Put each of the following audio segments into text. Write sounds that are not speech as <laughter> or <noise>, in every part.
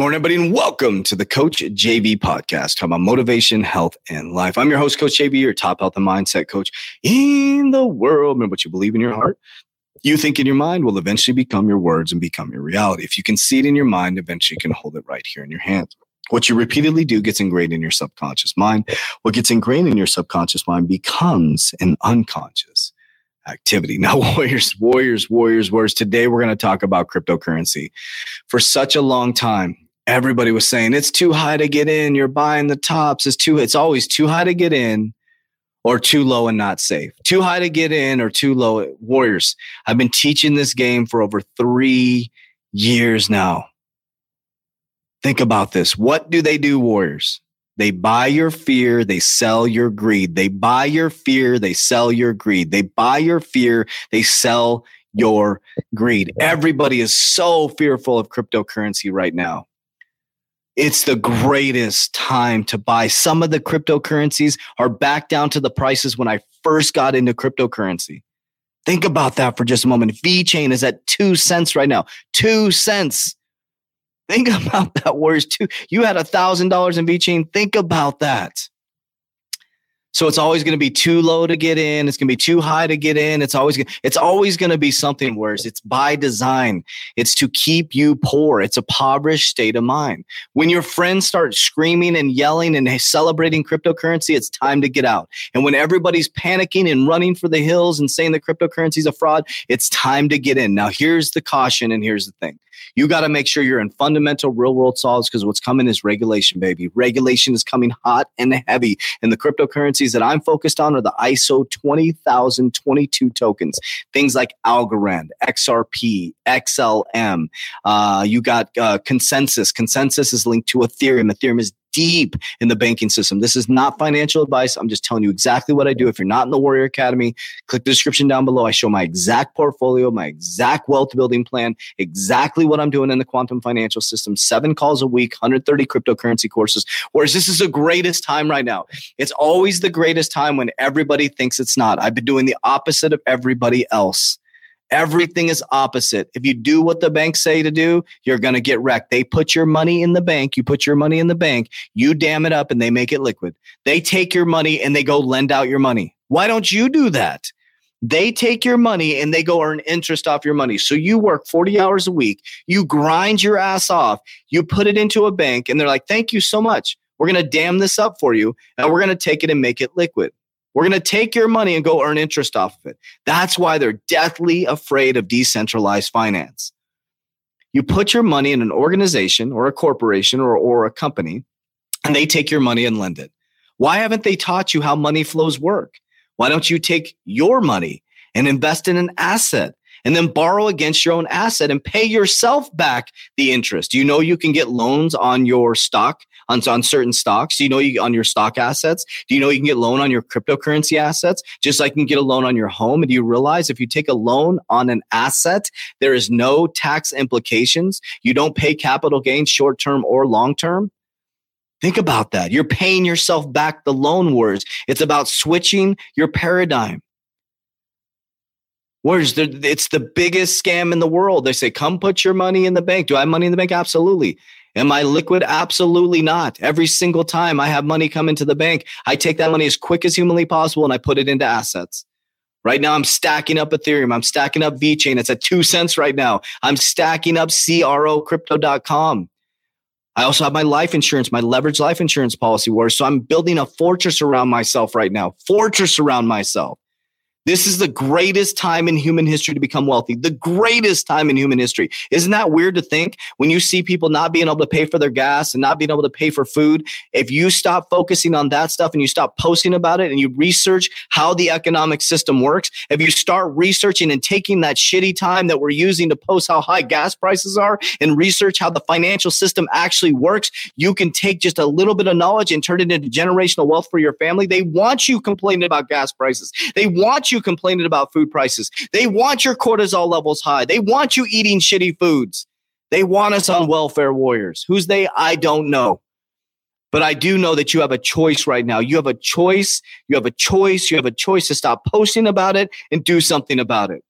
morning, everybody, and welcome to the Coach JV podcast, talking about motivation, health, and life. I'm your host, Coach JV, your top health and mindset coach in the world. Remember what you believe in your heart. You think in your mind will eventually become your words and become your reality. If you can see it in your mind, eventually you can hold it right here in your hands. What you repeatedly do gets ingrained in your subconscious mind. What gets ingrained in your subconscious mind becomes an unconscious activity. Now, <laughs> warriors, warriors, warriors, warriors. Today we're going to talk about cryptocurrency. For such a long time, everybody was saying it's too high to get in. You're buying the tops. It's too. It's always too high to get in, or too low and not safe. Too high to get in, or too low. Warriors. I've been teaching this game for over three years now. Think about this. What do they do, warriors? They buy your fear, they sell your greed. They buy your fear, they sell your greed. They buy your fear, they sell your greed. Everybody is so fearful of cryptocurrency right now. It's the greatest time to buy. Some of the cryptocurrencies are back down to the prices when I first got into cryptocurrency. Think about that for just a moment. VeChain is at two cents right now. Two cents. Think <laughs> about that, Warriors. Two. You had a thousand dollars in VeChain. Think about that. So it's always going to be too low to get in. It's going to be too high to get in. It's always it's always going to be something worse. It's by design. It's to keep you poor. It's a impoverished state of mind. When your friends start screaming and yelling and celebrating cryptocurrency, it's time to get out. And when everybody's panicking and running for the hills and saying the cryptocurrency is a fraud, it's time to get in. Now here's the caution and here's the thing. You got to make sure you're in fundamental real world solves because what's coming is regulation, baby. Regulation is coming hot and heavy. And the cryptocurrencies that I'm focused on are the ISO 20022 tokens, things like Algorand, XRP, XLM. Uh, you got uh, Consensus. ConsenSys is linked to Ethereum. Ethereum is deep in the banking system. This is not financial advice. I'm just telling you exactly what I do. If you're not in the Warrior Academy, click the description down below. I show my exact portfolio, my exact wealth building plan, exactly what I'm doing in the quantum financial system. Seven calls a week, 130 cryptocurrency courses. Whereas this is the greatest time right now. It's always the greatest time when everybody thinks it's not. I've been doing the opposite of everybody else. Everything is opposite. If you do what the banks say to do, you're going to get wrecked. They put your money in the bank. You put your money in the bank. You dam it up and they make it liquid. They take your money and they go lend out your money. Why don't you do that? They take your money and they go earn interest off your money. So you work 40 hours a week, you grind your ass off, you put it into a bank, and they're like, thank you so much. We're going to dam this up for you and we're going to take it and make it liquid. We're going to take your money and go earn interest off of it. That's why they're deathly afraid of decentralized finance. You put your money in an organization or a corporation or, or a company, and they take your money and lend it. Why haven't they taught you how money flows work? Why don't you take your money and invest in an asset and then borrow against your own asset and pay yourself back the interest? You know you can get loans on your stock, on, on certain stocks? Do you know you on your stock assets? Do you know you can get loan on your cryptocurrency assets? Just like you can get a loan on your home. And do you realize if you take a loan on an asset, there is no tax implications? You don't pay capital gains short term or long term? Think about that. You're paying yourself back the loan words. It's about switching your paradigm. Where's the, it's the biggest scam in the world. They say, come put your money in the bank. Do I have money in the bank? Absolutely. Am I liquid? Absolutely not. Every single time I have money come into the bank, I take that money as quick as humanly possible and I put it into assets. Right now, I'm stacking up Ethereum. I'm stacking up VeChain. It's at two cents right now. I'm stacking up CROcrypto.com. I also have my life insurance, my leverage life insurance policy where so I'm building a fortress around myself right now. Fortress around myself. This is the greatest time in human history to become wealthy. The greatest time in human history. Isn't that weird to think when you see people not being able to pay for their gas and not being able to pay for food? If you stop focusing on that stuff and you stop posting about it and you research how the economic system works, if you start researching and taking that shitty time that we're using to post how high gas prices are and research how the financial system actually works, you can take just a little bit of knowledge and turn it into generational wealth for your family. They want you complaining about gas prices. They want you complaining about food prices. They want your cortisol levels high. They want you eating shitty foods. They want us on welfare warriors. Who's they? I don't know. But I do know that you have a choice right now. You have a choice. You have a choice. You have a choice to stop posting about it and do something about it.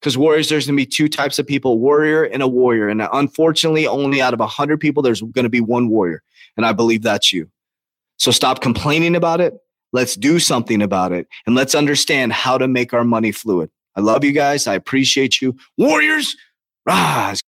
Because warriors, there's going to be two types of people warrior and a warrior. And unfortunately, only out of a 100 people, there's going to be one warrior. And I believe that's you. So stop complaining about it. Let's do something about it and let's understand how to make our money fluid. I love you guys. I appreciate you. Warriors, rise.